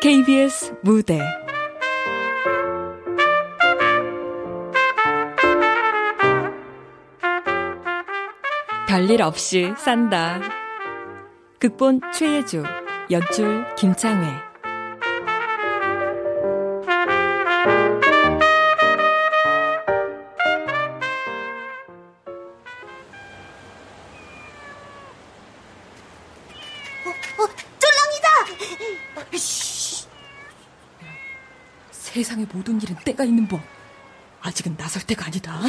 KBS 무대 별일 없이 산다. 극본 최예주, 연출 김창회. 모든 일은 때가 있는 법. 아직은 나설 때가 아니다.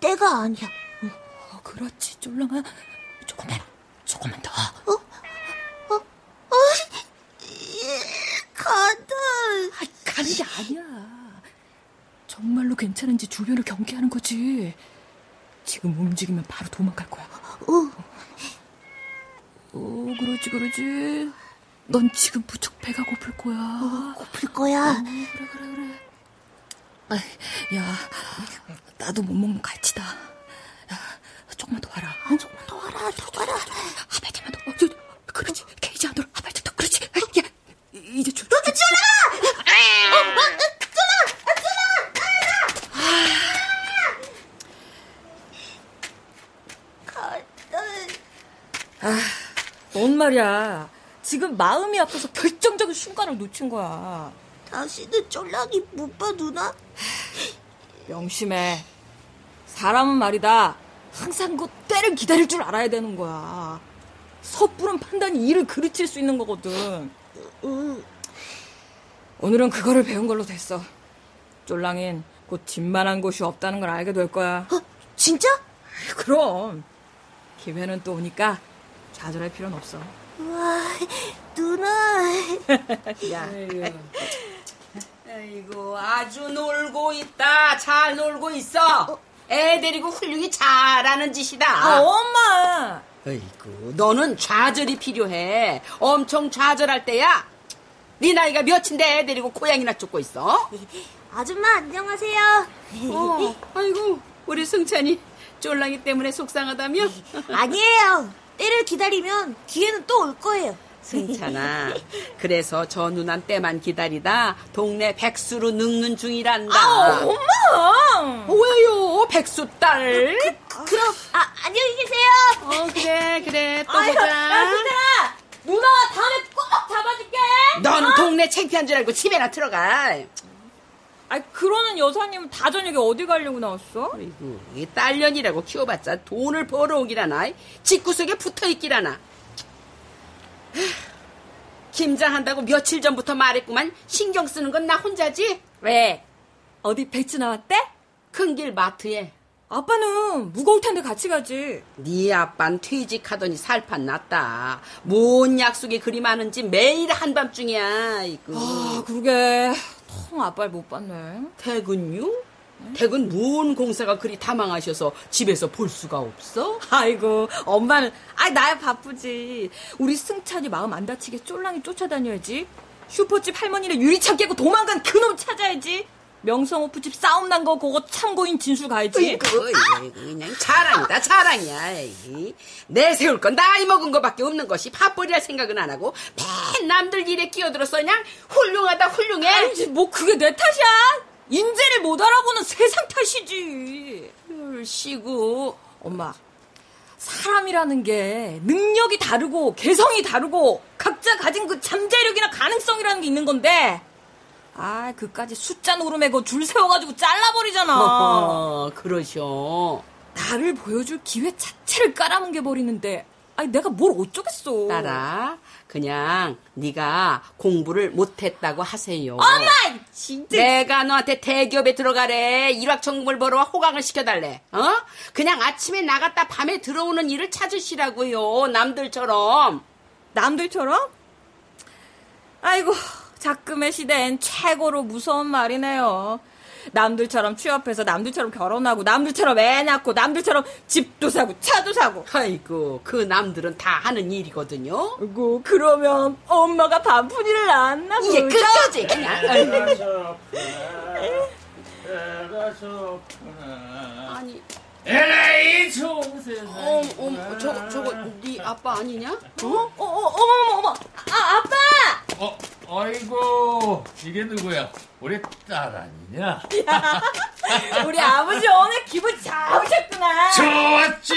때가 아니야. 어, 그렇지, 쫄랑아. 조금만, 조금만 더. 어? 어? 어? 가다. 아, 가는 게 아니야. 정말로 괜찮은지 주변을 경계하는 거지. 지금 움직이면 바로 도망갈 거야. 어. 어, 그러지, 그러지. 넌 지금 무척 배가 고플 거야. 어, 고플 거야. 어, 그래, 그래, 그래. 아, 야, 나도 못 먹는 갈치다. 야, 조금만 더 와라. 아, 조금만 더 와라, 더 와라. 한 발짝만 더. 어, 저, 그렇지. 케이지 안으로 한 발짝 더. 그렇지. 야, 이제 줄. 너 쫄아! 어, 어, 쫄아! 쫄아! 가다. 아, 넌 말이야. 지금 마음이 아파서 결정적인 순간을 놓친 거야. 다시는 쫄랑이 못 봐, 누나? 명심해. 사람은 말이다. 항상 그 때를 기다릴 줄 알아야 되는 거야. 섣부른 판단이 일을 그르칠 수 있는 거거든. 응. 오늘은 그거를 배운 걸로 됐어. 쫄랑인 곧 집만한 곳이 없다는 걸 알게 될 거야. 어, 진짜? 그럼. 기회는 또 오니까 좌절할 필요는 없어. 와, 누나. 야. 아이고, 아주 놀고 있다. 잘 놀고 있어. 애 데리고 훌륭히 잘하는 짓이다. 아, 엄마! 아이고, 너는 좌절이 필요해. 엄청 좌절할 때야. 네 나이가 몇인데 애 데리고 고양이나 쫓고 있어? 아줌마, 안녕하세요. 어, 아이고, 우리 승찬이 쫄랑이 때문에 속상하다며? 아니에요. 때를 기다리면 기회는 또 올 거예요. 승찬아, 그래서 저 누난 때만 기다리다 동네 백수로 늙는 중이란다. 아, 엄마! 왜요, 백수 딸? 그, 그 럼 아 안녕히 계세요. 어, 그래, 그래, 또 아유, 보자. 야, 승찬아! 누나 다음에 꼭 잡아줄게! 넌 동네 창피한 줄 알고 집에나 들어가. 아, 그러는 여사님은 다 저녁에 어디 가려고 나왔어? 아이고, 이 딸년이라고 키워봤자 돈을 벌어오기라나. 집구석에 붙어있기라나. 김장한다고 며칠 전부터 말했구만. 신경 쓰는 건 나 혼자지? 왜? 어디 배치 나왔대? 큰 길 마트에. 아빠는 무거울 텐데 같이 가지. 네 아빤 퇴직하더니 살판 났다. 뭔 약속이 그리 많은지 매일 한밤중이야. 이거. 아, 그러게. 통 아빠를 못 봤네. 퇴근요? 퇴근 뭔 공사가 그리 다망하셔서 집에서 볼 수가 없어? 아이고, 엄마는, 아, 나야 바쁘지. 우리 승찬이 마음 안 다치게 쫄랑이 쫓아다녀야지. 슈퍼집 할머니네 유리창 깨고 도망간 그놈 찾아야지. 명성오프 집 싸움 난 거 그거 참고인 진술 가야지. 이거, 이거 그냥 자랑이다, 자랑이야. 에이. 내 세울 건 나이 먹은 거밖에 없는 것이 밥벌이할 생각은 안 하고 맨 남들 일에 끼어들어서 그냥 훌륭하다, 훌륭해. 아니지, 뭐 그게 내 탓이야? 인재를 못 알아보는 세상 탓이지. 시구. 엄마, 사람이라는 게 능력이 다르고 개성이 다르고 각자 가진 그 잠재력이나 가능성이라는 게 있는 건데 아, 그까지 숫자 노름에 그줄 세워가지고 잘라버리잖아. 어, 그러셔. 나를 보여줄 기회 자체를 깔아뭉개 버리는데, 아니 내가 뭘 어쩌겠어. 딸아, 그냥 네가 공부를 못했다고 하세요. 엄마, 진짜. 내가 너한테 대기업에 들어가래. 일확천금을 벌어와 호강을 시켜달래. 어? 그냥 아침에 나갔다 밤에 들어오는 일을 찾으시라고요. 남들처럼. 남들처럼? 아이고, 작금의 시대엔 최고로 무서운 말이네요. 남들처럼 취업해서 남들처럼 결혼하고 남들처럼 애 낳고 남들처럼 집도 사고 차도 사고. 아이고, 그 남들은 다 하는 일이거든요. 아이고, 그러면 엄마가 일을 안 나고. 이게 끝까지 그냥. 아니, 에라이 좋은 세상. 어, 어, 저거, 저거, 네 아빠 아니냐? 어? 어, 어, 어머, 어머, 어머. 아, 아빠! 어, 아이고, 이게 누구야? 우리 딸 아니냐? 우리 아버지 오늘 기분 좋으셨구나. 좋았지.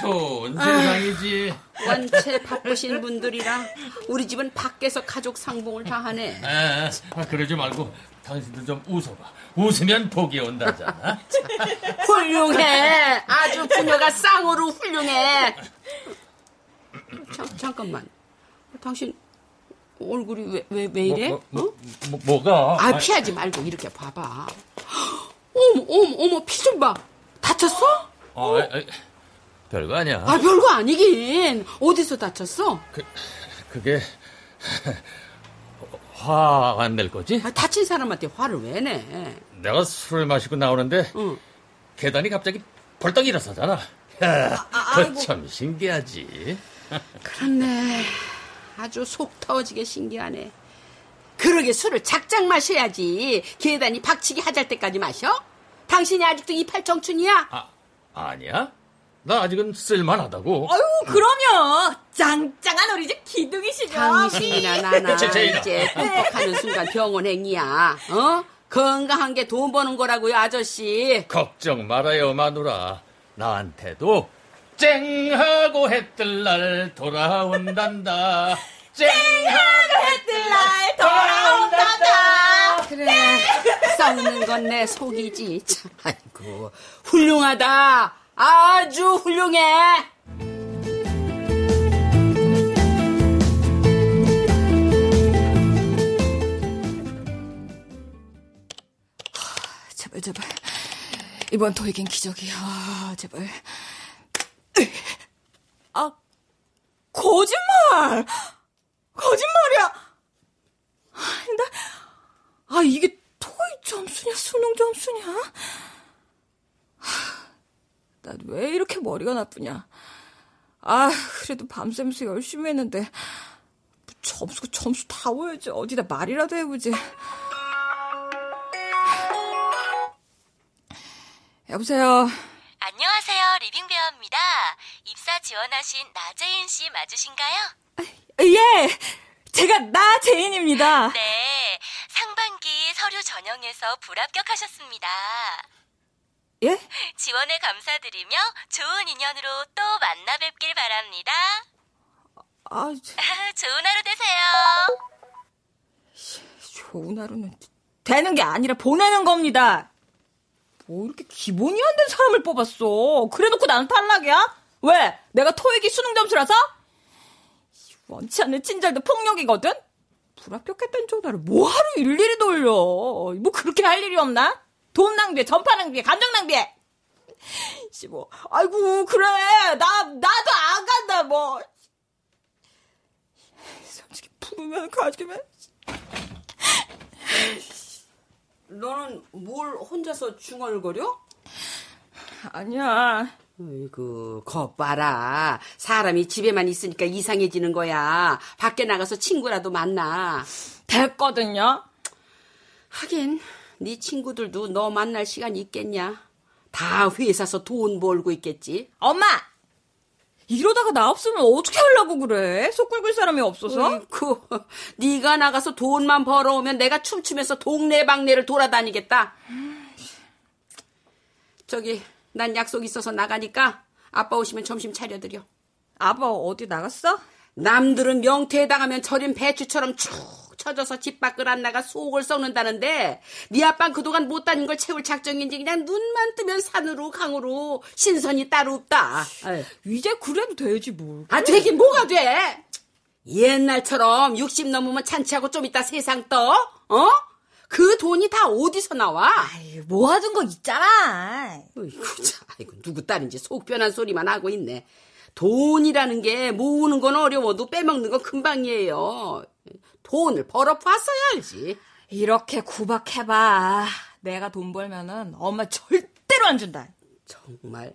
좋은 세상이지. 원체 바쁘신 분들이라 우리 집은 밖에서 가족 상봉을 다 하네. 아, 아, 그러지 말고 당신도 좀 웃어봐. 웃으면 복이 온다잖아. 훌륭해. 아주 부녀가 쌍으로 훌륭해. 잠, 잠깐만. 당신 얼굴이 왜, 왜, 왜 이래? 뭐, 뭐, 어? 뭐, 뭐, 가 아, 피하지 말고 이렇게 봐봐. 어머, 어머, 어머, 피 좀 봐. 다쳤어? 어, 에, 에, 별거 아니야. 아, 별거 아니긴. 어디서 다쳤어? 그, 그게 화안낼 거지? 아, 다친 사람한테 화를 왜 내? 내가 술을 마시고 나오는데 응. 계단이 갑자기 벌떡 일어서잖아. 야, 그거 참 신기하지. 그렇네. 아주 속 터지게 신기하네. 그러게 술을 작작 마셔야지. 계단이 박치기 하잘 때까지 마셔? 당신이 아직도 이팔 청춘이야? 아, 아니야? 나 아직은 쓸만하다고. 아유, 그럼요. 짱짱한 우리 집 기둥이시죠. 당신이나 나나 제, 제이나. 이제 꿈뻑하는 순간 병원행이야. 어? 건강한 게 돈 버는 거라고요, 아저씨. 걱정 말아요, 마누라. 나한테도 쨍하고 해뜰 날 돌아온단다. 쨍하고 해뜰 날 돌아온단다. 그래, 썩는 건 내 속이지. 참, 아이고, 훌륭하다. 아주 훌륭해. 제발, 제발. 이번 토익엔 기적이야. 아, 제발. 아, 거짓말! 거짓말이야! 나, 아, 이게 토익 점수냐, 수능 점수냐? 난왜 이렇게 머리가 나쁘냐? 아, 그래도 밤새면서 열심히 했는데, 점수가 점수 다 오야지. 어디다 말이라도 해보지. 여보세요. 안녕하세요. 리빙베어입니다. 입사 지원하신 나재인 씨 맞으신가요? 예, 제가 나재인입니다. 네. 상반기 서류 전형에서 불합격하셨습니다. 예? 지원에 감사드리며 좋은 인연으로 또 만나 뵙길 바랍니다. 아, 아 좋은 하루 되세요. 좋은 하루는 되는 게 아니라 보내는 겁니다. 뭐 이렇게 기본이 안 된 사람을 뽑았어. 그래놓고 나는 탈락이야? 왜? 내가 토익이 수능 점수라서? 원치 않는 친절도 폭력이거든? 불합격했던 전화를 뭐 하루 일일이 돌려? 뭐 그렇게 할 일이 없나? 돈 낭비에, 전파 낭비에, 감정 낭비에! 15. 아이고, 그래. 나, 나도 안 간다, 뭐. 솔직히 부르면 가지면. 너는 뭘 혼자서 중얼거려? 아니야. 아이고, 겁 봐라. 사람이 집에만 있으니까 이상해지는 거야. 밖에 나가서 친구라도 만나. 됐거든요. 하긴, 네 친구들도 너 만날 시간이 있겠냐? 다 회사서 돈 벌고 있겠지. 엄마! 이러다가 나 없으면 어떻게 하려고 그래? 속 굵을 사람이 없어서? 어이구, 네가 나가서 돈만 벌어오면 내가 춤추면서 동네 방네를 돌아다니겠다. 저기, 난 약속 있어서 나가니까 아빠 오시면 점심 차려드려. 아빠 어디 나갔어? 남들은 명태에 당하면 절인 배추처럼 축 쳐져서 집 밖을 안 나가 속을 썩는다는데 네 아빠는 그동안 못 다닌 걸 채울 작정인지 그냥 눈만 뜨면 산으로 강으로 신선이 따로 없다. 아유. 이제 그래도 되지 뭘. 아 되긴 뭐가 돼? 옛날처럼 60 넘으면 잔치하고 좀 이따 세상 떠? 어? 그 돈이 다 어디서 나와? 아이, 모아둔 거 있잖아. 어이구, 참, 아이고, 누구 딸인지 속 변한 소리만 하고 있네. 돈이라는 게 모으는 건 어려워도 빼먹는 건 금방이에요. 돈을 벌어 봤어야 알지. 이렇게 구박해봐. 내가 돈 벌면은 엄마 절대로 안 준다. 정말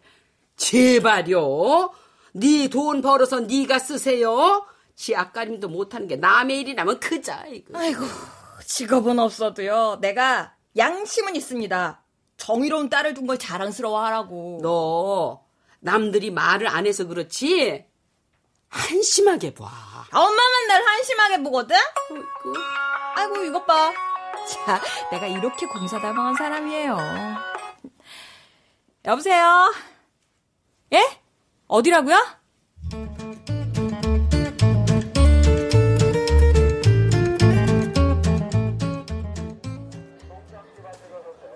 제발요. 네 돈 벌어서 네가 쓰세요. 지 앞가림도 못하는 게 남의 일이라면 그자. 이거. 아이고, 직업은 없어도요. 내가 양심은 있습니다. 정의로운 딸을 둔 걸 자랑스러워하라고. 너 남들이 말을 안 해서 그렇지 한심하게 봐. 엄마만 날 한심하게 보거든? 아이고, 이것 봐. 자, 내가 이렇게 공사다방한 사람이에요. 여보세요? 예? 어디라고요?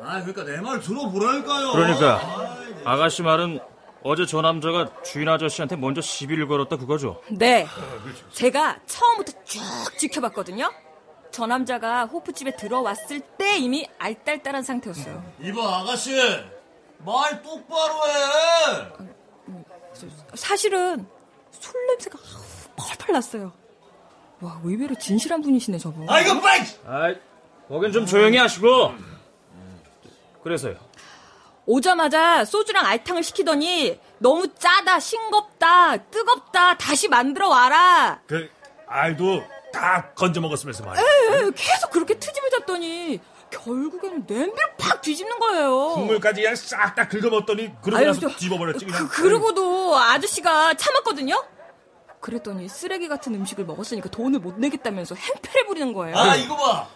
아, 그러니까 내 말 들어보라니까요. 그러니까 아가씨 말은 어제 저 남자가 주인 아저씨한테 먼저 시비를 걸었다 그거죠? 네. 제가 처음부터 쭉 지켜봤거든요. 저 남자가 호프집에 들어왔을 때 이미 알딸딸한 상태였어요. 이봐, 아가씨. 말 똑바로 해. 사실은 술 냄새가 펄펄 났어요. 와, 의외로 진실한 분이시네, 저분. 아, 이거 빨리! 아이, 거긴 좀 조용히 하시고. 그래서요. 오자마자 소주랑 알탕을 시키더니 너무 짜다, 싱겁다, 뜨겁다, 다시 만들어 와라. 그 알도 다 건져 먹었으면서 말이야. 에, 계속 그렇게 트집을 잡더니 결국에는 냄비를 팍 뒤집는 거예요. 국물까지 그냥 싹 다 긁어먹더니 그러고 아유, 나서 저- 집어버렸지 그냥. 그, 그러고도 아저씨가 참았거든요. 그랬더니 쓰레기 같은 음식을 먹었으니까 돈을 못 내겠다면서 행패를 부리는 거예요. 아, 이거 봐.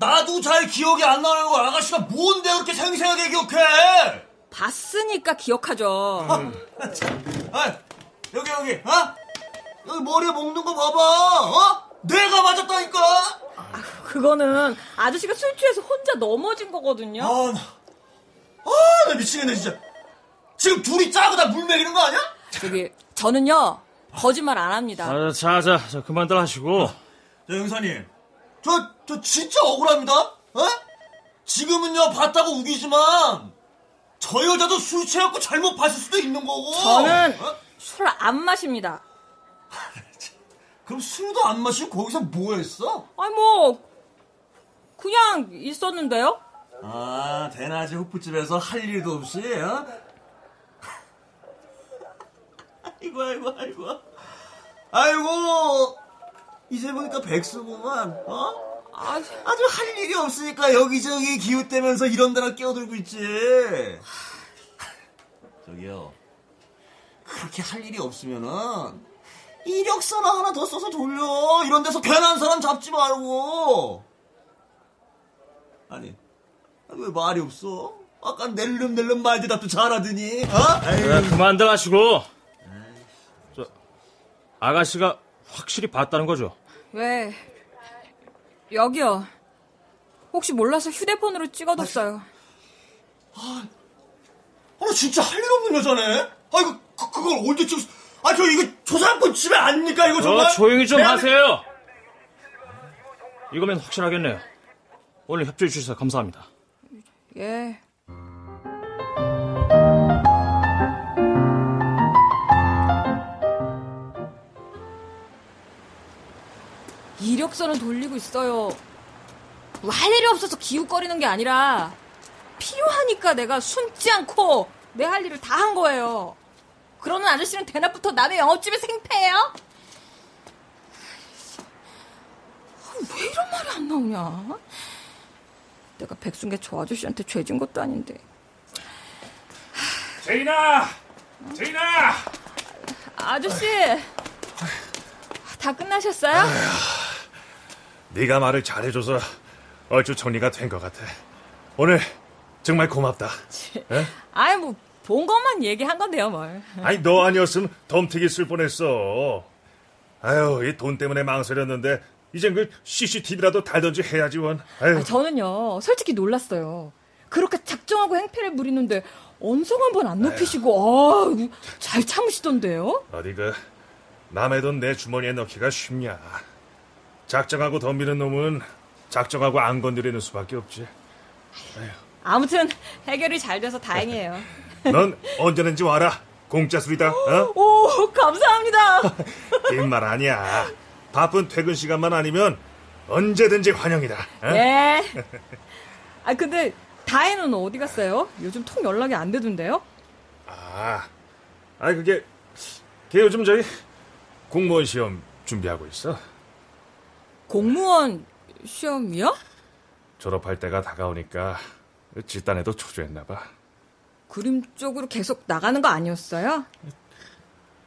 나도 잘 기억이 안 나는 거 아가씨가 뭔데 그렇게 생생하게 기억해? 봤으니까 기억하죠. 아, 여기, 여기, 어? 여기 머리에 먹는 거 봐봐, 어? 내가 맞았다니까? 그거는 아저씨가 술 취해서 혼자 넘어진 거거든요. 아, 나, 아, 나 미치겠네, 진짜. 지금 둘이 짜고 나물 먹이는 거 아니야? 저기 저는요 거짓말 안 합니다. 아, 자, 자, 자, 그만들 하시고. 저 형사님, 저, 저 진짜 억울합니다. 어? 지금은요 봤다고 우기지만 저 여자도 술 취해갖고 잘못 봤을 수도 있는 거고. 저는 어? 술안 마십니다. 그럼 술도 안 마시고 거기서 뭐 했어? 아니 뭐 그냥 있었는데요. 아, 대낮에 호프집에서 할 일도 없이, 어? 아이고, 아이고, 아이고. 아이고, 이제 보니까 백수구만, 어? 아, 아주 할 일이 없으니까 여기저기 기웃대면서 이런 데나 끼어들고 있지. 저기요. 그렇게 할 일이 없으면은 이력서나 하나 더 써서 돌려. 이런 데서 괜한 사람 잡지 말고. 아니, 왜 말이 없어? 아까 낼름낼름 말 대답도 잘하더니, 어? 자, 그만들 하시고. 저, 아가씨가 확실히 봤다는 거죠? 왜 여기요. 혹시 몰라서 휴대폰으로 찍어뒀어요. 아, 나 진짜 할 일 없는 여자네? 아, 이거, 그, 그걸 언제 찍었어? 아, 저 이거 조사권 집에 아닙니까, 이거 정말? 어, 조용히 좀 하세요. 이거면 확실하겠네요. 오늘 협조해 주셔서 감사합니다. 예. 이력서는 돌리고 있어요. 뭐 할 일이 없어서 기웃거리는 게 아니라 필요하니까 내가 숨지 않고 내 할 일을 다 한 거예요. 그러는 아저씨는 대낮부터 남의 영업집에 생패해요? 아, 왜 이런 말이 안 나오냐? 내가 백순계 저 아저씨한테 죄진 것도 아닌데. 제인아, 제인아. 아저씨! 다 끝나셨어요? 네가 말을 잘해줘서 얼추 정리가 된 것 같아. 오늘 정말 고맙다. 아이, 뭐, 본 것만 얘기한 건데요, 뭘. 아니 너 아니었으면 덤태기 쓸 뻔했어. 아유 이 돈 때문에 망설였는데 이젠 그 CCTV라도 달던지 해야지 원. 아유 아, 저는요, 솔직히 놀랐어요. 그렇게 작정하고 행패를 부리는데, 언성 한 번 안 높이시고, 아, 잘 참으시던데요? 어디 그 남의 돈 내 주머니에 넣기가 쉽냐. 작정하고 덤비는 놈은 작정하고 안 건드리는 수밖에 없지. 아무튼, 해결이 잘 돼서 다행이에요. 넌 언제든지 와라. 공짜 술이다. 어? 오, 감사합니다. 빈말 아니야. 바쁜 퇴근 시간만 아니면 언제든지 환영이다. 어? 예. 아, 근데, 다혜는 어디 갔어요? 요즘 통 연락이 안 되던데요? 아, 아 그게 걔 요즘 저기 공무원 시험 준비하고 있어. 공무원 시험이요? 졸업할 때가 다가오니까 집단에도 초조했나 봐. 그림 쪽으로 계속 나가는 거 아니었어요?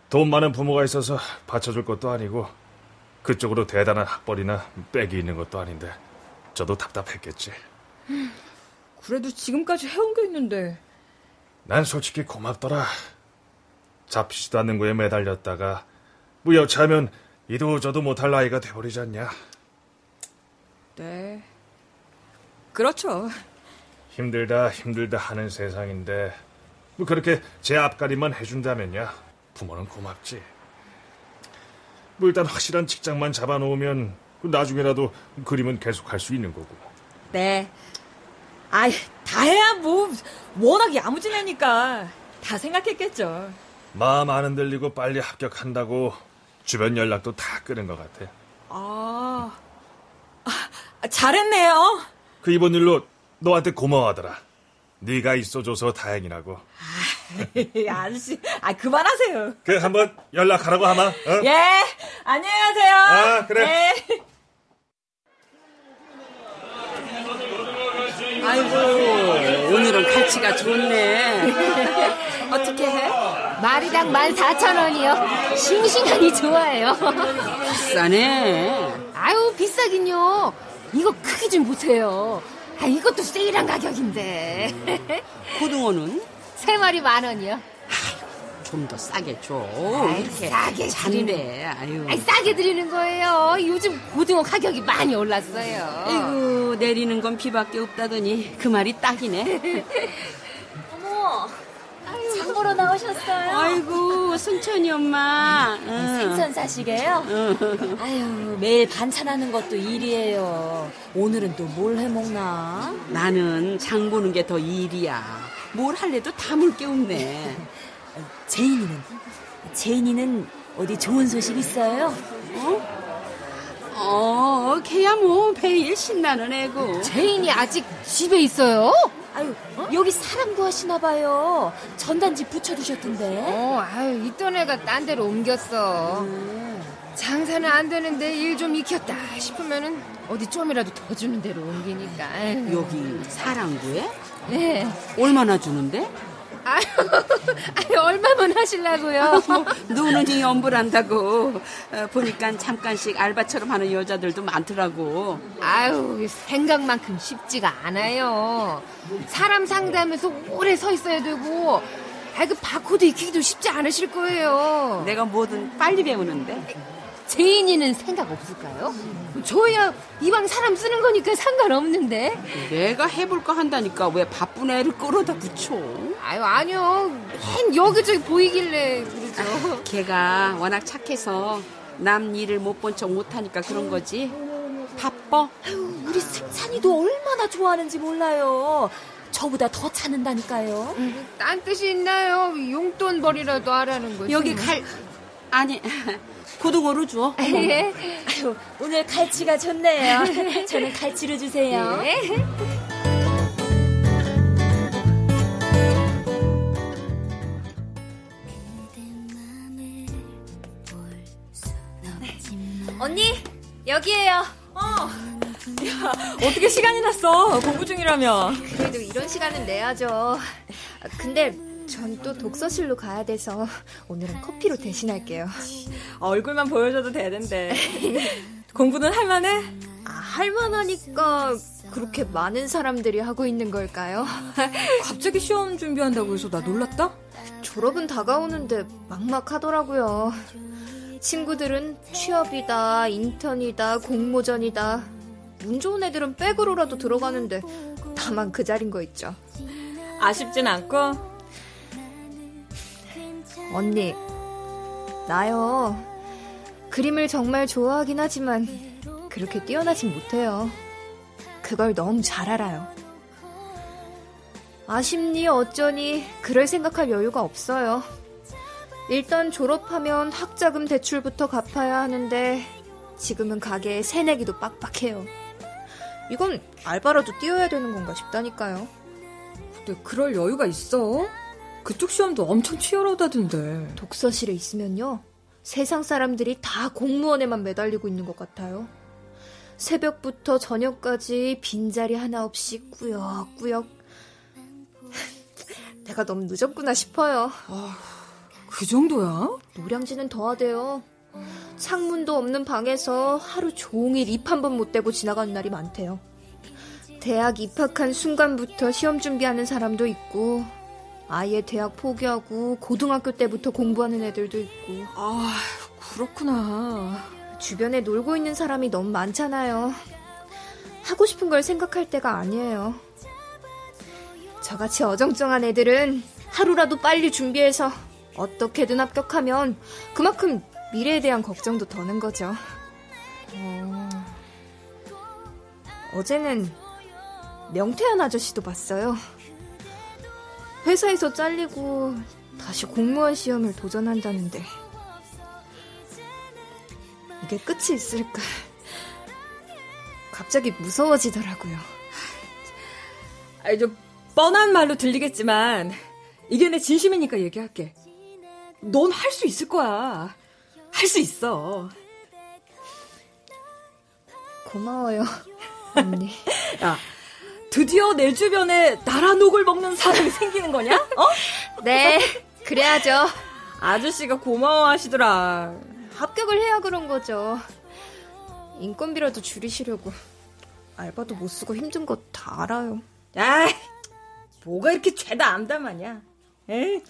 돈 많은 부모가 있어서 받쳐줄 것도 아니고 그쪽으로 대단한 학벌이나 빽이 있는 것도 아닌데 저도 답답했겠지. 그래도 지금까지 해온 게 있는데 난 솔직히 고맙더라. 잡히지도 않는 거에 매달렸다가 뭐 여차하면 이도 저도 못할 나이가 돼버리지 않냐. 네 그렇죠 힘들다 힘들다 하는 세상인데 뭐 그렇게 제 앞가림만 해준다면야 부모는 고맙지. 뭐 일단 확실한 직장만 잡아놓으면 나중에라도 그림은 계속할 수 있는 거고. 네 아이 다 해야 뭐 워낙 야무진 애니까 다 생각했겠죠 마음 안 흔들리고 빨리 합격한다고 주변 연락도 다 끊은 것 같아. 아, 아 잘했네요 그 이번 일로 너한테 고마워하더라. 네가 있어줘서 다행이라고. 아저씨 아 그만하세요 그 한번 연락하라고 하마. 어? 예 안녕히 가세요 아, 그래. 예. 아이고 오늘은 갈치가 좋네. 어떻게 해? 마리당 14,000원이요. 싱싱하니 좋아요. 비싸네. 아유, 비싸긴요. 이거 크기 좀 보세요. 아, 이것도 세일한 가격인데. 고등어는 세 마리 만 원이요. 좀 더 싸게 줘. 아이, 이렇게 싸게 잔인해. 아유. 아이, 싸게 드리는 거예요. 요즘 고등어 가격이 많이 올랐어요. 아이고 내리는 건 비밖에 없다더니 그 말이 딱이네. 어머, 장 보러 나오셨어요? 아이고 승천이 엄마. 응. 생선 사시게요? 아유, 매일 반찬하는 것도 일이에요. 오늘은 또 뭘 해먹나? 나는 장 보는 게 더 일이야. 뭘 할래도 다 물 게 없네. 제인이는? 제인이는 어디 좋은 소식 있어요? 어, 걔야 뭐 매일 신나는 애고. 제인이 아직 집에 있어요? 아유, 여기 사람 구하시나 봐요. 전단지 붙여두셨던데. 어, 아유, 있던 애가 딴 데로 옮겼어. 장사는 안 되는데 일 좀 익혔다 싶으면은 어디 좀이라도 더 주는 데로 옮기니까. 아유. 여기 사람 구해? 네. 얼마나 주는데? 아유, 아유, 얼마만 하시려고요? 노느니 염불한다고. 어, 보니까 잠깐씩 알바처럼 하는 여자들도 많더라고. 아유, 생각만큼 쉽지가 않아요. 사람 상대하면서 오래 서 있어야 되고, 아, 그 바코드 익히기도 쉽지 않으실 거예요. 내가 뭐든 빨리 배우는데. 제인이는 생각 없을까요? 저야 이왕 사람 쓰는 거니까 상관없는데. 내가 해볼까 한다니까 왜 바쁜 애를 끌어다 붙여? 아유, 아니요. 맨 여기저기 보이길래 그러죠. 걔가 워낙 착해서 남 일을 못 본 척 못하니까 그런 거지. 바빠. 아유, 우리 승찬이도 얼마나 좋아하는지 몰라요. 저보다 더 찾는다니까요. 딴 뜻이 있나요? 용돈 벌이라도 하라는 거지. 여기 갈 아니 고등어로 줘. 예. 아유, 오늘 갈치가 좋네요. 저는 갈치로 주세요. 언니, 여기에요. 어떻게 시간이 났어 공부 중이라며 그래도 이런 시간은 내야죠. 근데 전 또 독서실로 가야 돼서 오늘은 커피로 대신할게요. 얼굴만 보여줘도 되는데 공부는 할만해? 아, 할만하니까 그렇게 많은 사람들이 하고 있는 걸까요? 갑자기 시험 준비한다고 해서 나 놀랐다? 졸업은 다가오는데 막막하더라고요. 친구들은 취업이다, 인턴이다, 공모전이다. 운 좋은 애들은 백으로라도 들어가는데 다만 그 자리인 거 있죠. 아쉽진 않고 언니, 나요. 그림을 정말 좋아하긴 하지만 그렇게 뛰어나진 못해요. 그걸 너무 잘 알아요. 아쉽니 어쩌니 그럴 생각할 여유가 없어요. 일단 졸업하면 학자금 대출부터 갚아야 하는데 지금은 가게에 새내기도 빡빡해요. 이건 알바라도 뛰어야 되는 건가 싶다니까요. 근데 그럴 여유가 있어? 그쪽 시험도 엄청 치열하다던데 독서실에 있으면요. 세상 사람들이 다 공무원에만 매달리고 있는 것 같아요. 새벽부터 저녁까지 빈자리 하나 없이 꾸역꾸역. 내가 너무 늦었구나 싶어요. 아, 그 정도야? 노량진은 더하대요. 창문도 없는 방에서 하루 종일 입 한 번 못 대고 지나가는 날이 많대요. 대학 입학한 순간부터 시험 준비하는 사람도 있고, 아예 대학 포기하고 고등학교 때부터 공부하는 애들도 있고. 아, 그렇구나. 주변에 놀고 있는 사람이 너무 많잖아요. 하고 싶은 걸 생각할 때가 아니에요. 저같이 어정쩡한 애들은 하루라도 빨리 준비해서 어떻게든 합격하면 그만큼 미래에 대한 걱정도 더는 거죠. 어... 어제는 명태현 아저씨도 봤어요. 회사에서 잘리고 다시 공무원 시험을 도전한다는데 이게 끝이 있을까? 갑자기 무서워지더라고요. 아이, 좀 뻔한 말로 들리겠지만 이게 내 진심이니까 얘기할게. 넌 할 수 있을 거야. 할 수 있어. 고마워요, 언니. 야, 드디어 내 주변에 나라 녹을 먹는 사람이 생기는 거냐? 어? 네, 그래야죠. 아저씨가 고마워하시더라. 합격을 해야 그런 거죠. 인건비라도 줄이시려고. 알바도 못 쓰고 힘든 거 다 알아요. 야, 뭐가 이렇게 죄다 암담하냐? 에이.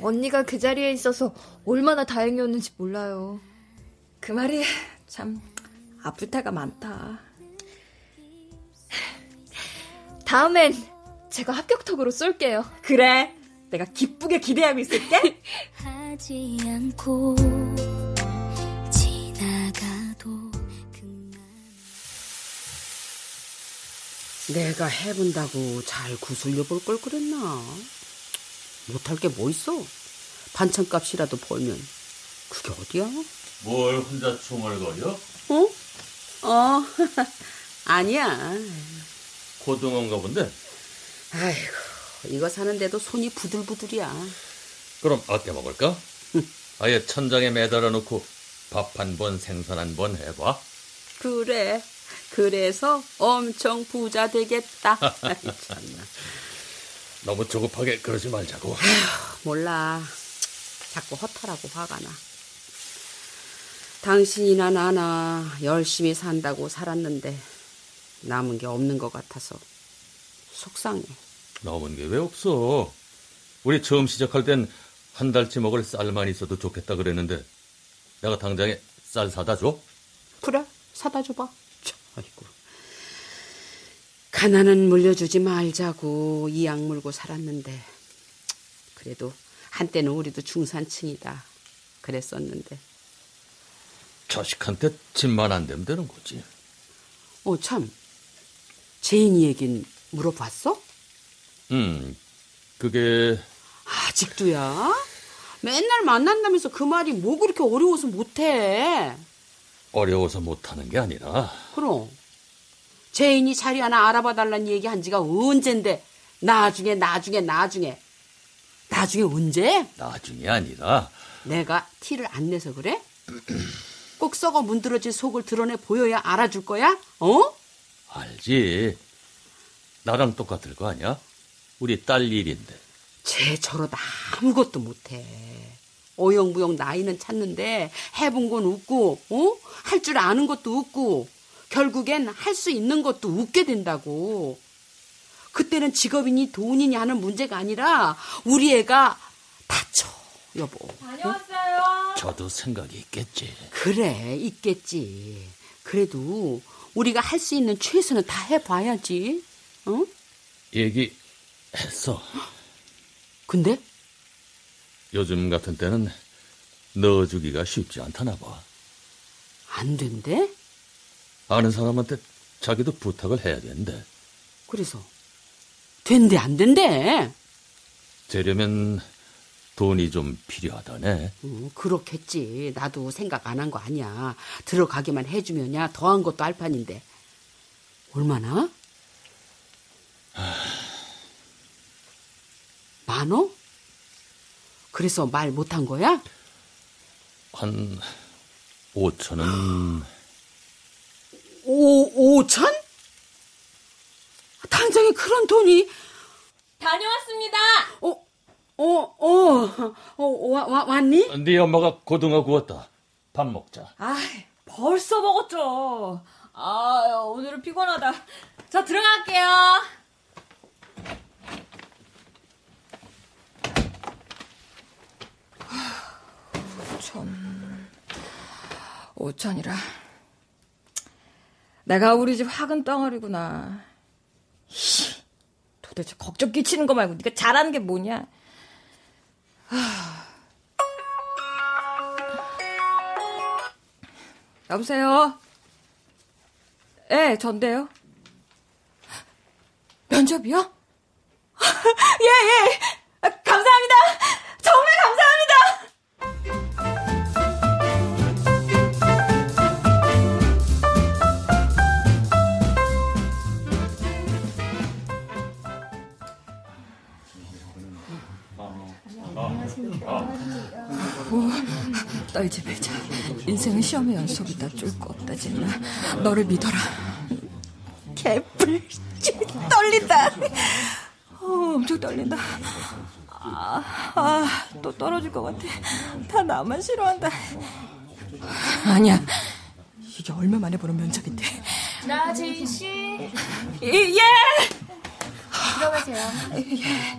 언니가 그 자리에 있어서 얼마나 다행이었는지 몰라요. 그 말이 참 아플 때가 많다. 다음엔 제가 합격톡으로 쏠게요. 그래. 내가 기쁘게 기대하고 있을게. 하지 않고 지나가도 내가 해본다고 잘 구슬려 볼 걸 그랬나? 못할 게 뭐 있어? 반찬값이라도 벌면 그게 어디야? 뭘 혼자 중얼거려? 어? 어, 아니야. 고등어인가 본데? 아이고, 이거 사는데도 손이 부들부들이야. 그럼 아껴 먹을까? 아예 천장에 매달아 놓고 밥 한 번 생선 한 번 해봐. 그래. 그래서 엄청 부자 되겠다. 참나. 너무 조급하게 그러지 말자고. 에휴, 몰라. 자꾸 허탈하고 화가 나. 당신이나 나나 열심히 산다고 살았는데 남은 게 없는 것 같아서 속상해. 남은 게 왜 없어? 우리 처음 시작할 땐 한 달치 먹을 쌀만 있어도 좋겠다 그랬는데 내가 당장에 쌀 사다 줘? 그래, 사다 줘봐. 아이고. 가난은 물려주지 말자고 이 악 물고 살았는데 그래도 한때는 우리도 중산층이다 그랬었는데 자식한테 짐만 안 되면 되는 거지. 어, 참. 제인이 얘긴 물어봤어? 음, 그게 아직도야? 맨날 만난다면서 그 말이 뭐 그렇게 어려워서 못해? 어려워서 못하는 게 아니라 그럼 제인이 자리 하나 알아봐 달라는 얘기 한 지가 언젠데 나중에 나중에 나중에 나중에 언제? 나중이 아니라 내가 티를 안 내서 그래? 꼭 썩어 문드러진 속을 드러내 보여야 알아줄 거야? 어? 알지. 나랑 똑같을 거 아니야? 우리 딸 일인데. 쟤 저러다 아무것도 못해. 어영부영 나이는 찾는데 해본 건 웃고, 어? 할 줄 아는 것도 웃고, 결국엔 할 수 있는 것도 웃게 된다고. 그때는 직업이니 돈이니 하는 문제가 아니라 우리 애가 다쳐, 여보. 다녀왔어요. 저도 생각이 있겠지. 그래, 있겠지. 그래도 우리가 할 수 있는 최선을 다 해봐야지. 어? 얘기했어. 근데? 요즘 같은 때는 넣어주기가 쉽지 않다나 봐. 안 된대? 아는 사람한테 자기도 부탁을 해야 된대. 그래서 된대 안 된대? 되려면 돈이 좀 필요하다네. 음, 그렇겠지. 나도 생각 안 한 거 아니야. 들어가기만 해주면야 더한 것도 할 판인데. 얼마나? 만원? 그래서 말 못한 거야? 한 5천은 오, 오천? 당장에 그런 돈이. 다녀왔습니다. 어, 어, 어, 어 와, 와, 왔니? 네 엄마가 고등어 구웠다. 밥 먹자. 아, 벌써 먹었죠. 아, 오늘은 피곤하다. 저 들어갈게요. 오천, 오천이라. 내가 우리 집 화근 덩어리구나. 히, 도대체 걱정 끼치는 거 말고 네가 잘하는 게 뭐냐? 하... 여보세요? 예, 네, 전데요. 면접이요? 예, 예. 감사합니다. 떨지 말자. 인생은 시험의 연속이다. 쫄거 없다, 진나. 너를 믿어라. 개뿔. 떨린다. 어, 엄청 떨린다. 아, 아, 또 떨어질 것 같아. 다 나만 싫어한다. 아니야. 이게 얼마 만에 보는 면접인데. 나재인 씨. 예! 들어가세요. 예.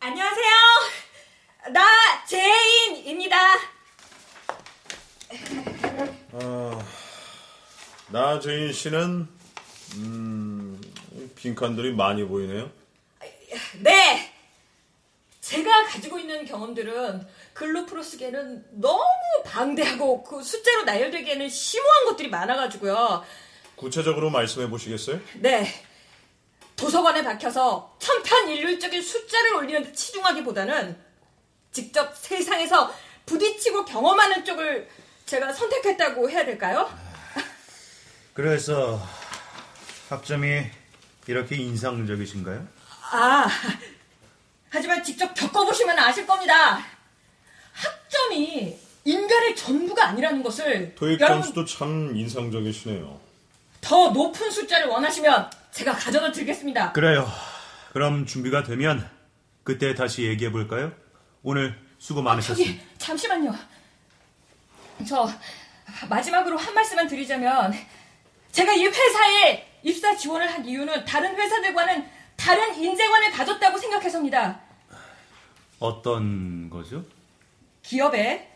안녕하세요. 나 제인입니다. 아, 나재인 씨는 음, 빈칸들이 많이 보이네요. 네. 제가 가지고 있는 경험들은 글로 풀어쓰기에는 너무 방대하고 그 숫자로 나열되기에는 심오한 것들이 많아가지고요. 구체적으로 말씀해 보시겠어요? 네. 도서관에 박혀서 천편일률적인 숫자를 올리는 데 치중하기보다는 직접 세상에서 부딪히고 경험하는 쪽을 제가 선택했다고 해야 될까요? 그래서 학점이 이렇게 인상적이신가요? 아, 하지만 직접 겪어보시면 아실 겁니다. 학점이 인간의 전부가 아니라는 것을 여러분 점수도 참 인상적이시네요. 더 높은 숫자를 원하시면 제가 가져다 드리겠습니다. 그래요. 그럼 준비가 되면 그때 다시 얘기해 볼까요? 오늘 수고 많으셨습니다. 저기 잠시만요. 저 마지막으로 한 말씀만 드리자면 제가 이 회사에 입사 지원을 한 이유는 다른 회사들과는 다른 인재관을 가졌다고 생각해서입니다. 어떤 거죠? 기업에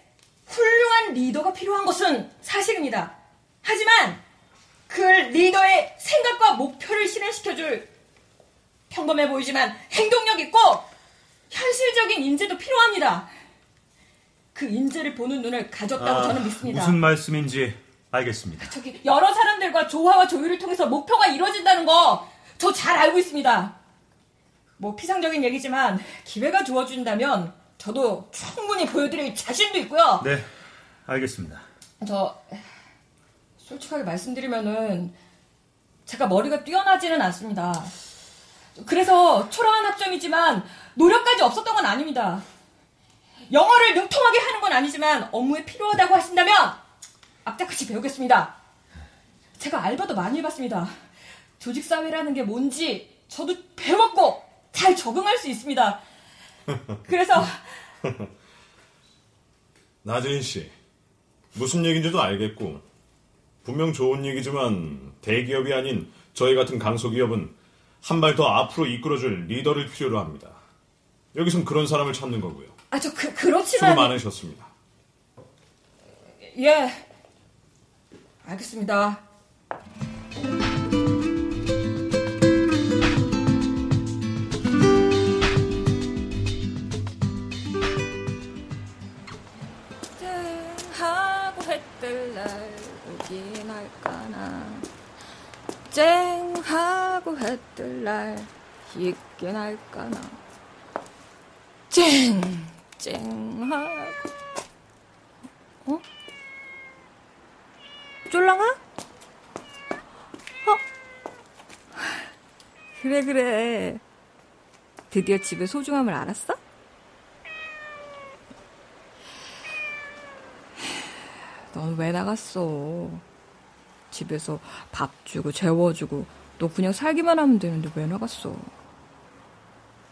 훌륭한 리더가 필요한 것은 사실입니다. 하지만 그 리더의 생각과 목표를 실현시켜줄 평범해 보이지만 행동력 있고 현실적인 인재도 필요합니다. 그 인재를 보는 눈을 가졌다고 아, 저는 믿습니다. 무슨 말씀인지 알겠습니다. 저기 여러 사람들과 조화와 조율을 통해서 목표가 이루어진다는 거 저 잘 알고 있습니다. 뭐 피상적인 얘기지만 기회가 주어진다면 저도 충분히 보여드릴 자신도 있고요. 네, 알겠습니다. 저 솔직하게 말씀드리면은 제가 머리가 뛰어나지는 않습니다. 그래서 초라한 학점이지만 노력까지 없었던 건 아닙니다. 영어를 능통하게 하는 건 아니지만 업무에 필요하다고 하신다면 악착같이 배우겠습니다. 제가 알바도 많이 해봤습니다. 조직사회라는 게 뭔지 저도 배웠고 잘 적응할 수 있습니다. 그래서 나재인 씨, 무슨 얘기인지도 알겠고 분명 좋은 얘기지만 대기업이 아닌 저희 같은 강소기업은 한 발 더 앞으로 이끌어줄 리더를 필요로 합니다. 여기선 그런 사람을 찾는 거고요. 아저 그, 그렇지만 수고 많으셨습니다. 예 알겠습니다. 하고 했들 날 오긴 할까나 쨍하고 했들 날 있긴 할까나 쨍 쨍하고 어? 쫄랑아? 어? 그래 그래 드디어 집의 소중함을 알았어? 넌 왜 나갔어? 집에서 밥 주고 재워주고 너 그냥 살기만 하면 되는데 왜 나갔어?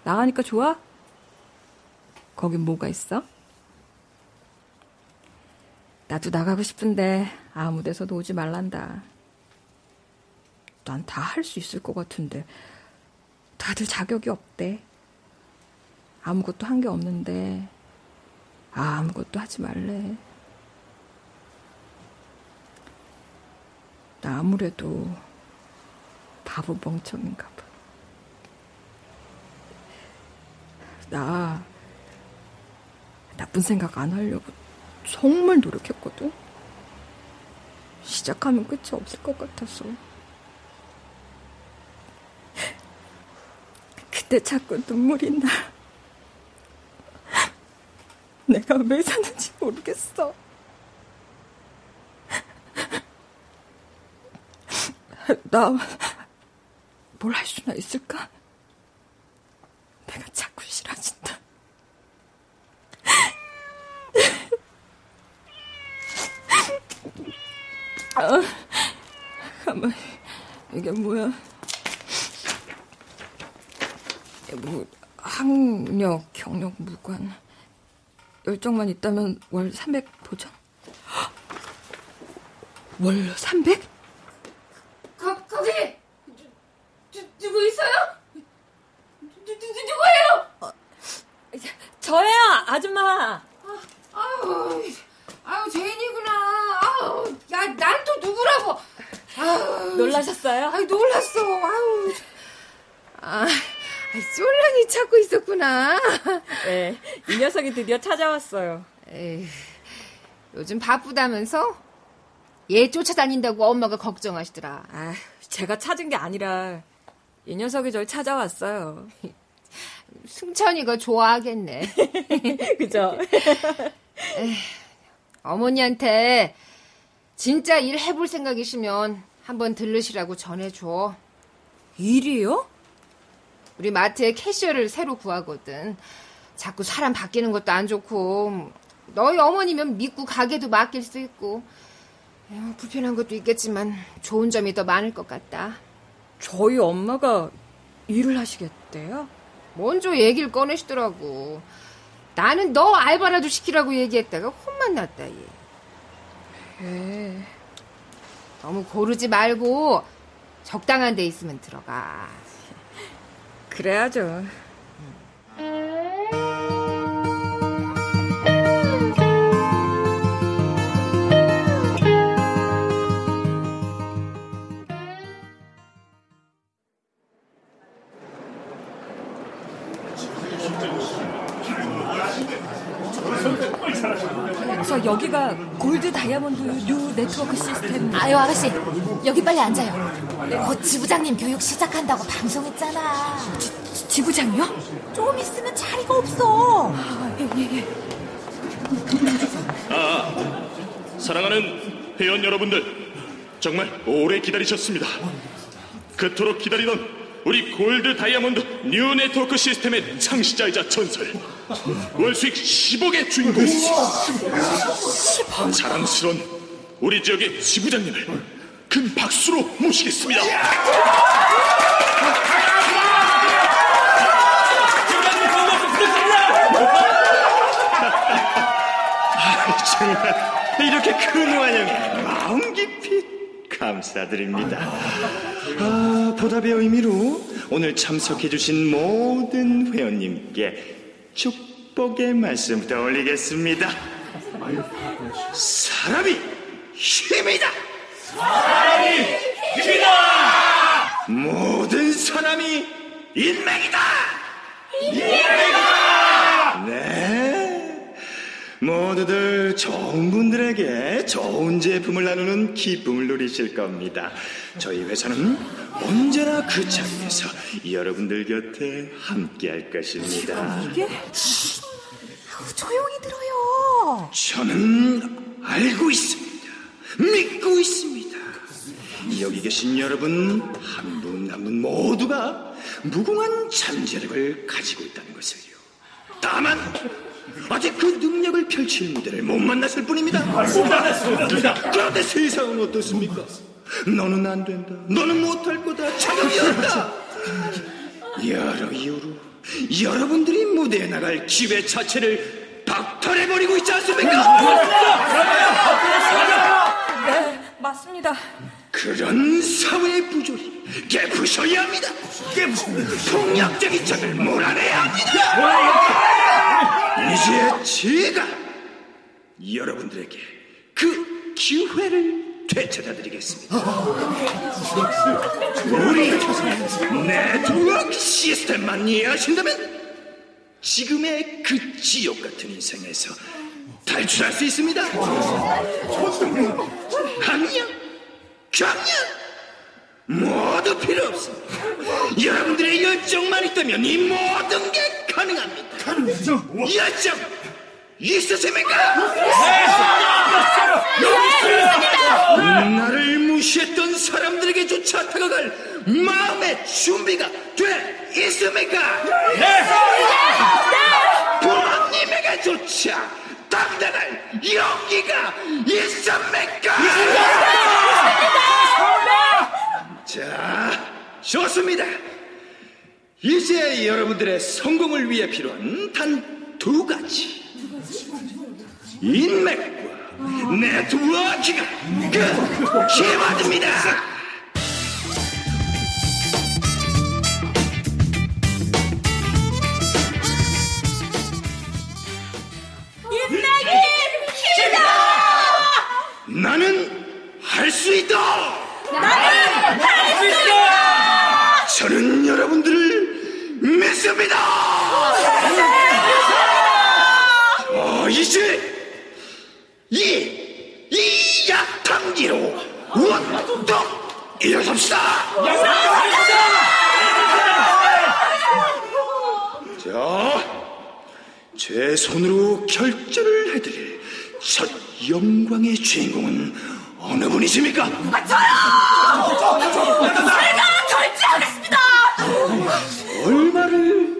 나가니까 좋아? 거긴 뭐가 있어? 나도 나가고 싶은데 아무 데서도 오지 말란다. 난 다 할 수 있을 것 같은데 다들 자격이 없대. 아무것도 한 게 없는데 아무것도 하지 말래. 나 아무래도 바보 멍청인가 봐. 나 나쁜 생각 안 하려고 정말 노력했거든. 시작하면 끝이 없을 것 같아서. 그때 자꾸 눈물이 나. 내가 왜 사는지 모르겠어. 나 뭘 할 수나 있을까? 내가 자꾸 싫어진다. 아, 가만 이게 뭐야? 뭐 학력, 경력, 무관 열정만 있다면 월 300 보장? 월 300? 거, 거기 누, 누구 있어요? 누, 누, 누구예요? 저예요, 아줌마. 아우, 아우 제인이구나. 아우, 야, 난 또 누구라고? 아우, 놀라셨어요? 아유, 놀랐어. 아우. 아, 쫄랑이 찾고 있었구나. 네, 이 녀석이 드디어 찾아왔어요. 에이, 요즘 바쁘다면서? 얘 쫓아다닌다고 엄마가 걱정하시더라. 아, 제가 찾은 게 아니라 이 녀석이 절 찾아왔어요. 승천이가 좋아하겠네. 그죠? 에이, 어머니한테 진짜 일 해볼 생각이시면 한번 들르시라고 전해줘. 일이요? 우리 마트에 캐셔를 새로 구하거든. 자꾸 사람 바뀌는 것도 안 좋고 너희 어머니면 믿고 가게도 맡길 수 있고 에휴, 불편한 것도 있겠지만 좋은 점이 더 많을 것 같다. 저희 엄마가 일을 하시겠대요? 먼저 얘기를 꺼내시더라고. 나는 너 알바라도 시키라고 얘기했다가 혼만 났다 얘. 예. 너무 고르지 말고 적당한 데 있으면 들어가. 그래야죠. 여기가 골드 다이아몬드 뉴 네트워크 시스템. 아유 아가씨 여기 빨리 앉아요. 곧 지부장님 교육 시작한다고 방송했잖아. 지, 지부장이요? 좀 있으면 자리가 없어. 아, 예, 예, 예. 아, 사랑하는 회원 여러분들, 정말 오래 기다리셨습니다. 그토록 기다리던 우리 골드 다이아몬드 뉴 네트워크 시스템의 창시자이자 전설, 월수익 10억의 주인공, 자랑스러운 우리 지역의 지부장님을 큰 박수로 모시겠습니다. 아, 정말 이렇게 큰 환영 마음 깊이 감사드립니다. 아, 보답의 의미로 오늘 참석해주신 모든 회원님께 축복의 말씀부터 올리겠습니다. 사람이 힘이다! 사람이 힘이다! 모든 사람이 인맥이다! 인맥이다! 네. 모두들 좋은 분들에게 좋은 제품을 나누는 기쁨을 누리실 겁니다. 저희 회사는 언제나 그 자리에서 여러분들 곁에 함께 할 것입니다. 이게 조용히 들어요. 저는 알고 있습니다. 믿고 있습니다. 여기 계신 여러분 한 분 한분 모두가 무궁한 잠재력을 가지고 있다는 것을요. 다만 아직 그 능력을 펼칠 무대를 못 만났을 뿐입니다. 그런데 세상은 어떻습니까? 너는 안 된다. 너는 못할 거다. 자격이 없다. 여러 이유로 여러분들이 무대에 나갈 기회 자체를 박탈해버리고 있지 않습니까? 네, 맞습니다. 그런 사회의 부조리 깨부셔야 합니다. 폭력적인 점을 몰아내야 합니다. 이제 제가 여러분들에게 그 기회를 되찾아 드리겠습니다. 우리 네트워크 시스템만 이해하신다면 지금의 그 지옥 같은 인생에서 탈출할 수 있습니다. 학력, 경력 모두 필요 없습니다. 여러분들의 열정만 있다면 이 모든 게 가능합니다. 열정 있으십니까? 나를 무시했던 사람들에게조차 다가갈 마음의 준비가 돼 있습니까? 부모님에게조차 당당할 용기가 있습니까? 자, 좋습니다. 이제 여러분들의 성공을 위해 필요한 단 두 가지. 인맥과 네트워크가 그 키워드입니다. 인맥이 키다! 나는 할 수 있다. 나는 할 수 있다! 저는 여러분들을 믿습니다. 어, 이제 이, 이 약탕기로 원동 일어섭시다. 자, 제 손으로 결제를 해드릴 첫 영광의 주인공은 어느 분이십니까? 저요! 제가 결제하겠습니다! 얼마를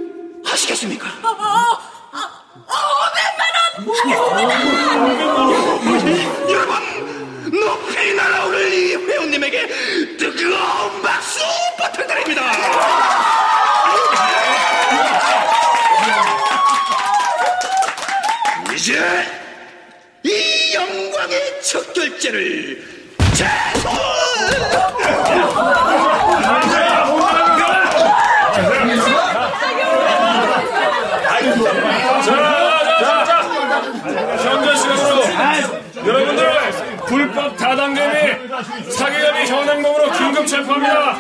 하시겠습니까? 여러분, 높이 날아오를 이 회원님에게 뜨거운 박수 부탁드립니다. 시간으로 여러분들 불법 다단계미 사기업이 현행범으로 긴급 체포합니다.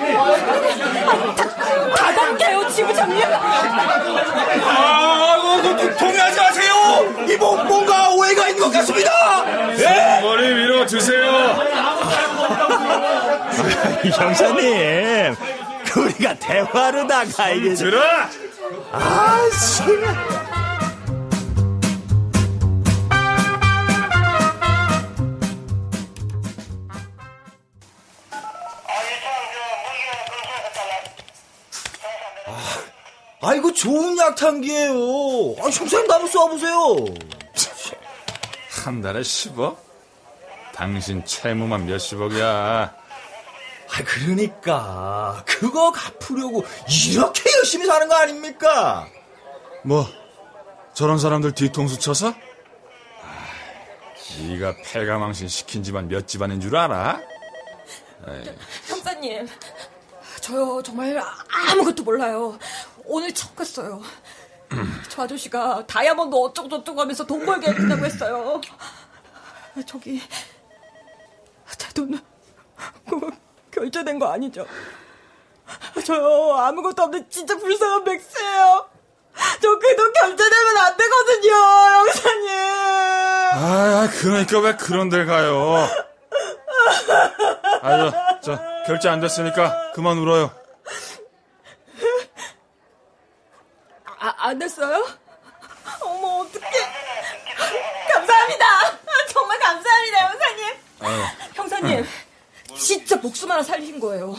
다단계요, 지부장님? 아, 그, 동의하지 마세요. 이 뭐, 뭔가 오해가 있는 것 같습니다. 예? 머리 위로 드세요. 형사님, 우리가 대화로 나가 이게. 들어. 아, 씨. 아이고 좋은 약탕기예요. 아, 형사님 나도 쏴보세요. 한 달에 10억? 당신 채무만 몇십억이야. 아, 그러니까 그거 갚으려고 이렇게 열심히 사는 거 아닙니까? 뭐 저런 사람들 뒤통수 쳐서? 네가 패가망신 시킨 집안 몇 집안인 줄 알아? 에이, 형사님, 저요 정말 아무것도 몰라요. 오늘 처음 갔어요. 저 아저씨가 다이아몬드 어쩌고저쩌고 하면서 돈 벌게 해준다고 했어요. 저기 제돈 그거 결제된 거 아니죠? 저요 아무것도 없는 진짜 불쌍한 백수예요. 저 그 돈 결제되면 안 되거든요, 형사님. 아, 그러니까 왜 그런 데 가요? 아유, 자, 결제 안 됐으니까 그만 울어요. 아, 안 됐어요? 어머, 어떡해. 감사합니다. 정말 감사합니다, 형사님. 아유, 형사님, 진짜 목숨 하나 살리신 거예요.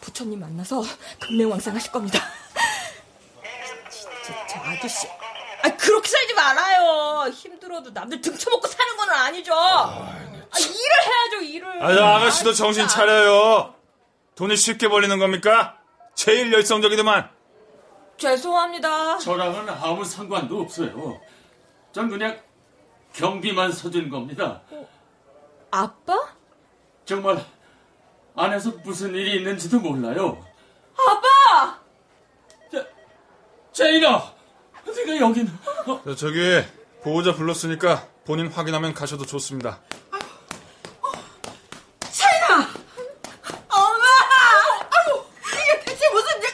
부처님 만나서 금명왕상 하실 겁니다. 진짜 저 아저씨. 아 그렇게 살지 말아요. 힘들어도 남들 등쳐먹고 사는 건 아니죠. 아, 일을 해야죠 일을. 아, 아가씨도 정신 차려요. 돈이 쉽게 벌리는 겁니까? 제일 열성적이더만. 죄송합니다. 저랑은 아무 상관도 없어요. 전 그냥 경비만 서준 겁니다. 아빠? 정말 안에서 무슨 일이 있는지도 몰라요. 아빠! 제인아, 네가 여기는? 저, 저기 보호자 불렀으니까 본인 확인하면 가셔도 좋습니다. 차이나! 엄마! 아유, 이게 대체 무슨 일?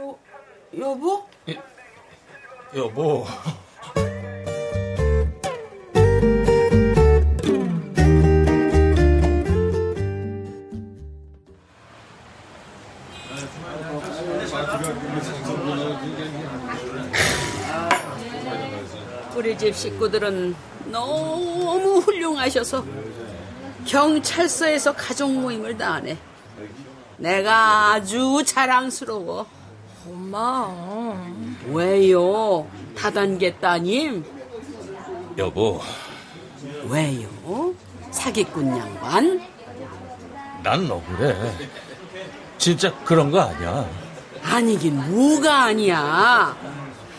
여, 여보? 여보. 집 식구들은 너무 훌륭하셔서 경찰서에서 가족 모임을 다 하네. 내가 아주 자랑스러워. 엄마. 왜요? 다단계 따님? 여보, 왜요? 사기꾼 양반? 난 억울해. 진짜 그런 거 아니야. 아니긴 뭐가 아니야.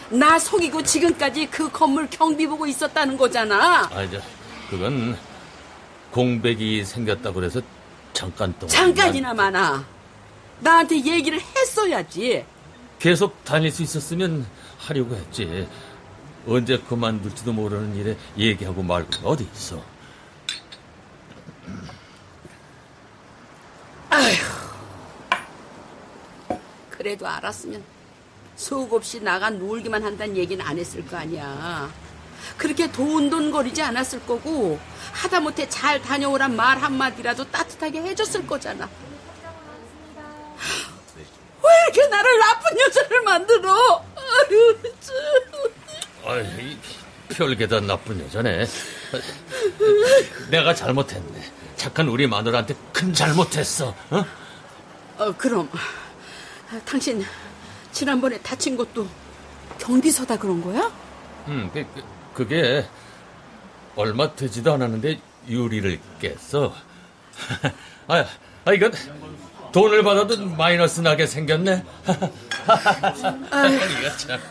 나 속이고 지금까지 그 건물 경비 보고 있었다는 거잖아. 아, 이제 그건 공백이 생겼다고 그래서 잠깐 동안 잠깐이나 많아. 나한테 얘기를 했어야지. 계속 다닐 수 있었으면 하려고 했지. 언제 그만둘지도 모르는 일에 얘기하고 말고 어디 있어. 그래도 알았으면 속 없이 나가 놀기만 한다는 얘기는 안 했을 거 아니야. 그렇게 돈돈거리지 않았을 거고 하다못해 잘 다녀오란 말 한마디라도 따뜻하게 해줬을 거잖아. 왜 이렇게 나를 나쁜 여자를 만들어? 아유, 참. 아이, 별게 다 나쁜 여자네. 내가 잘못했네. 착한 우리 마누라한테 큰 잘못했어. 어? 어, 그럼 당신 지난번에 다친 것도 경비서다 그런 거야? 음, 그, 그, 그게 얼마 되지도 않았는데 유리를 깼어. 아, 아 이건 돈을 받아도 마이너스 나게 생겼네. 이거 참.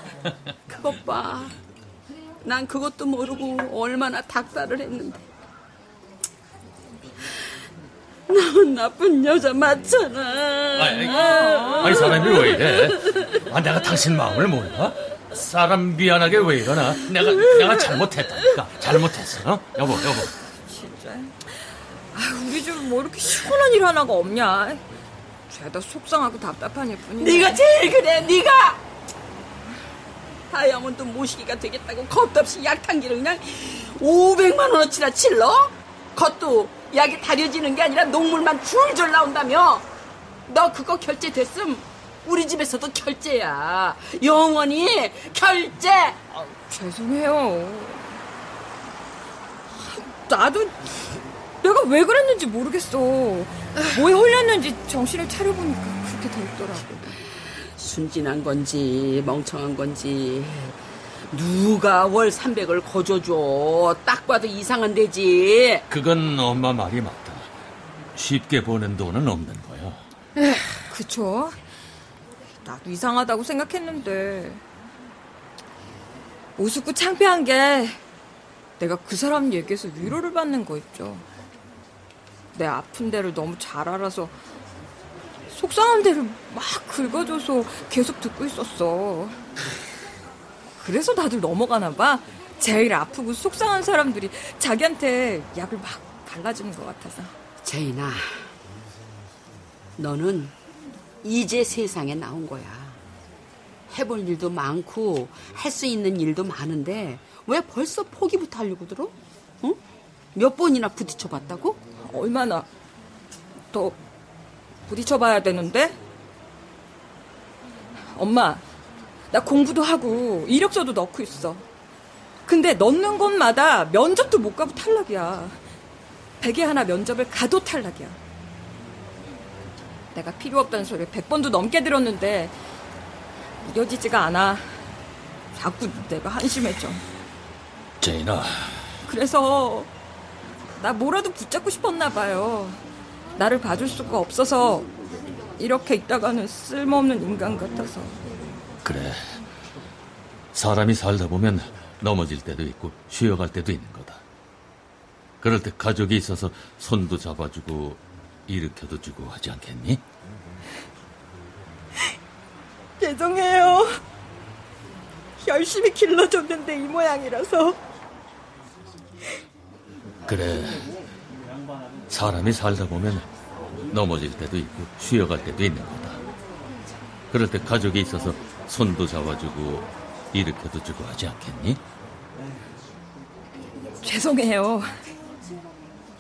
그것 봐. 난 그것도 모르고 얼마나 닥달을 했는데. 나는 나쁜 여자 맞잖아. 아니, 아니 사람이 왜 이래? 아, 내가 당신 마음을 몰라? 사람 미안하게 왜 이러나? 내가 내가 잘못했다니까. 잘못했어. 어? 여보, 여보. 진짜. 아, 우리 집뭐 이렇게 시원한 일 하나가 없냐? 죄다 속상하고 답답한 일 뿐이네. 네가 제일 그래, 네가. 다이아몬드 모시기가 되겠다고 겁도 없이 약탕기를 그냥 500만 원어치나 칠러? 그것도 약이 다려지는 게 아니라 녹물만 줄줄 나온다며? 너 그거 결제됐음 우리 집에서도 결제야. 영원히 결제. 아, 죄송해요. 나도 내가 왜 그랬는지 모르겠어. 뭐에 홀렸는지 정신을 차려보니까 그렇게 돼 있더라고. 순진한 건지 멍청한 건지 누가 월 300을 거저줘. 딱 봐도 이상한 데지. 그건 엄마 말이 맞다. 쉽게 버는 돈은 없는 거야. 그쵸? 나도 이상하다고 생각했는데 우습고 창피한 게 내가 그 사람 얘기해서 위로를 받는 거 있죠. 내 아픈 데를 너무 잘 알아서 속상한 데를 막 긁어줘서 계속 듣고 있었어. 그래서 다들 넘어가나 봐. 제일 아프고 속상한 사람들이 자기한테 약을 막 발라주는 것 같아서. 제인아, 너는 이제 세상에 나온 거야. 해볼 일도 많고 할 수 있는 일도 많은데 왜 벌써 포기부터 하려고 들어? 응? 몇 번이나 부딪혀 봤다고? 얼마나 더 부딪혀봐야 되는데? 엄마, 나 공부도 하고 이력서도 넣고 있어. 근데 넣는 곳마다 면접도 못 가고 탈락이야. 백에 하나 면접을 가도 탈락이야. 내가 필요 없다는 소리를 100번도 넘게 들었는데 믿어지지가 않아. 자꾸 내가 한심해져. 제인아. 그래서 나 뭐라도 붙잡고 싶었나 봐요. 나를 봐줄 수가 없어서 이렇게 있다가는 쓸모없는 인간 같아서. 그래. 사람이 살다 보면 넘어질 때도 있고 쉬어갈 때도 있는 거다. 그럴 때 가족이 있어서 손도 잡아주고 일으켜도 주고 하지 않겠니? 죄송해요. 열심히 길러줬는데 이 모양이라서. 그래. 사람이 살다 보면 넘어질 때도 있고 쉬어갈 때도 있는 거다. 그럴 때 가족이 있어서 손도 잡아주고 일으켜도 주고 하지 않겠니? 죄송해요.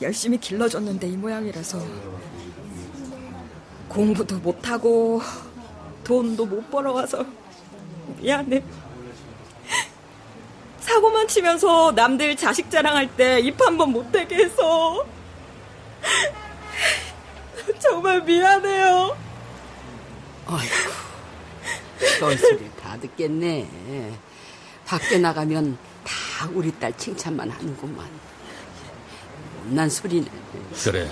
열심히 길러줬는데 이 모양이라서 공부도 못하고 돈도 못 벌어와서 미안해. 사고만 치면서 남들 자식 자랑할 때 입 한 번 못되게 해서 정말 미안해요. 아이고, 별 소리 다 듣겠네. 밖에 나가면 다 우리 딸 칭찬만 하는구만. 못난 소리네. 그래.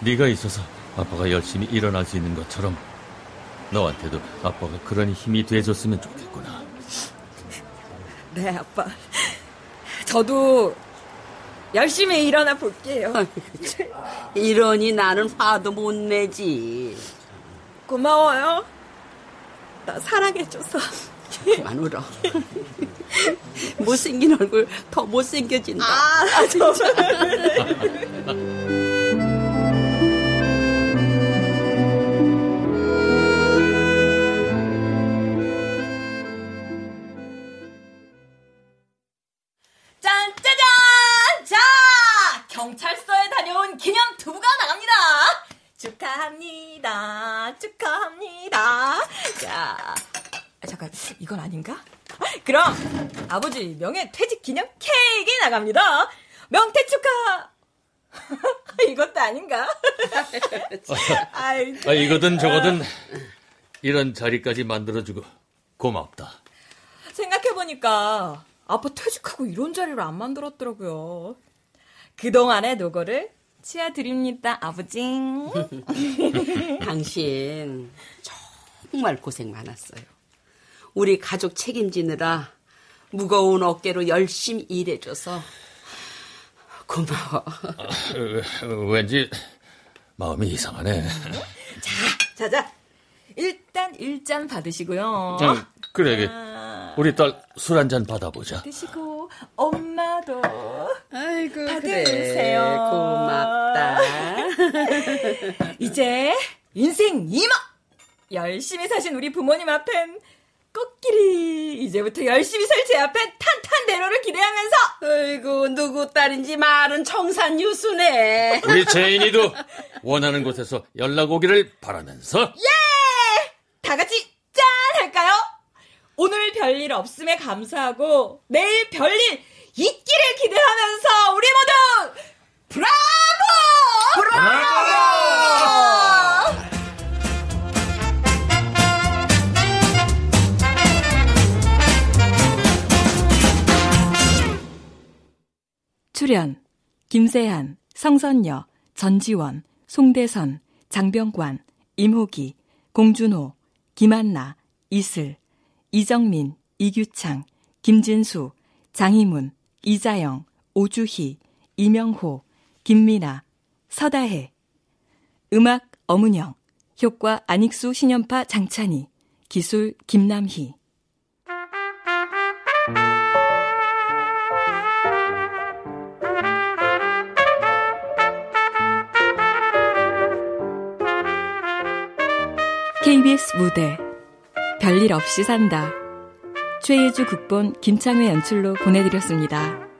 네가 있어서 아빠가 열심히 일어날 수 있는 것처럼 너한테도 아빠가 그런 힘이 돼줬으면 좋겠구나. 네, 아빠. 저도 열심히 일어나 볼게요. 이러니 나는 화도 못 내지. 고마워요. 나 사랑해줘서. 그만 울어. 못생긴 얼굴 더 못생겨진다. 아, 정말. 짠짜 아버지 명예 퇴직 기념 케이크 나갑니다. 명퇴 축하! 이것도 아닌가? 아이, 아, 이거든 저거든 이런 자리까지 만들어주고 고맙다. 생각해보니까 아빠 퇴직하고 이런 자리를 안 만들었더라고요. 그동안의 노고를 치아드립니다, 아버지. 당신 정말 고생 많았어요. 우리 가족 책임지느라 무거운 어깨로 열심히 일해줘서 고마워. 아, 왠지 마음이 이상하네. 자, 자. 일단 일잔 받으시고요. 아, 그래, 우리 딸 술 한 잔 받아보자. 드시고 엄마도 아이고 받으세요. 그래, 고맙다. 이제 인생 이마 열심히 사신 우리 부모님 앞엔 꽃길이 이제부터 열심히 살제 앞엔 탄탄대로를 기대하면서 아이고 누구 딸인지 말은 청산 유수네. 우리 제인이도 원하는 곳에서 연락 오기를 바라면서 예! 다 같이 짠 할까요? 오늘 별일 없음에 감사하고 내일 별일 있기를 기대하면서 우리 모두 브라보! 브라보! 출연 김세한, 성선여, 전지원, 송대선, 장병관, 임호기, 공준호, 김한나, 이슬, 이정민, 이규창, 김진수, 장희문, 이자영, 오주희, 이명호, 김미나, 서다혜. 음악 엄은영, 효과 안익수 신연파 장찬희, 기술 김남희. KBS 무대 별일 없이 산다. 최예주 극본 김창회 연출로 보내드렸습니다.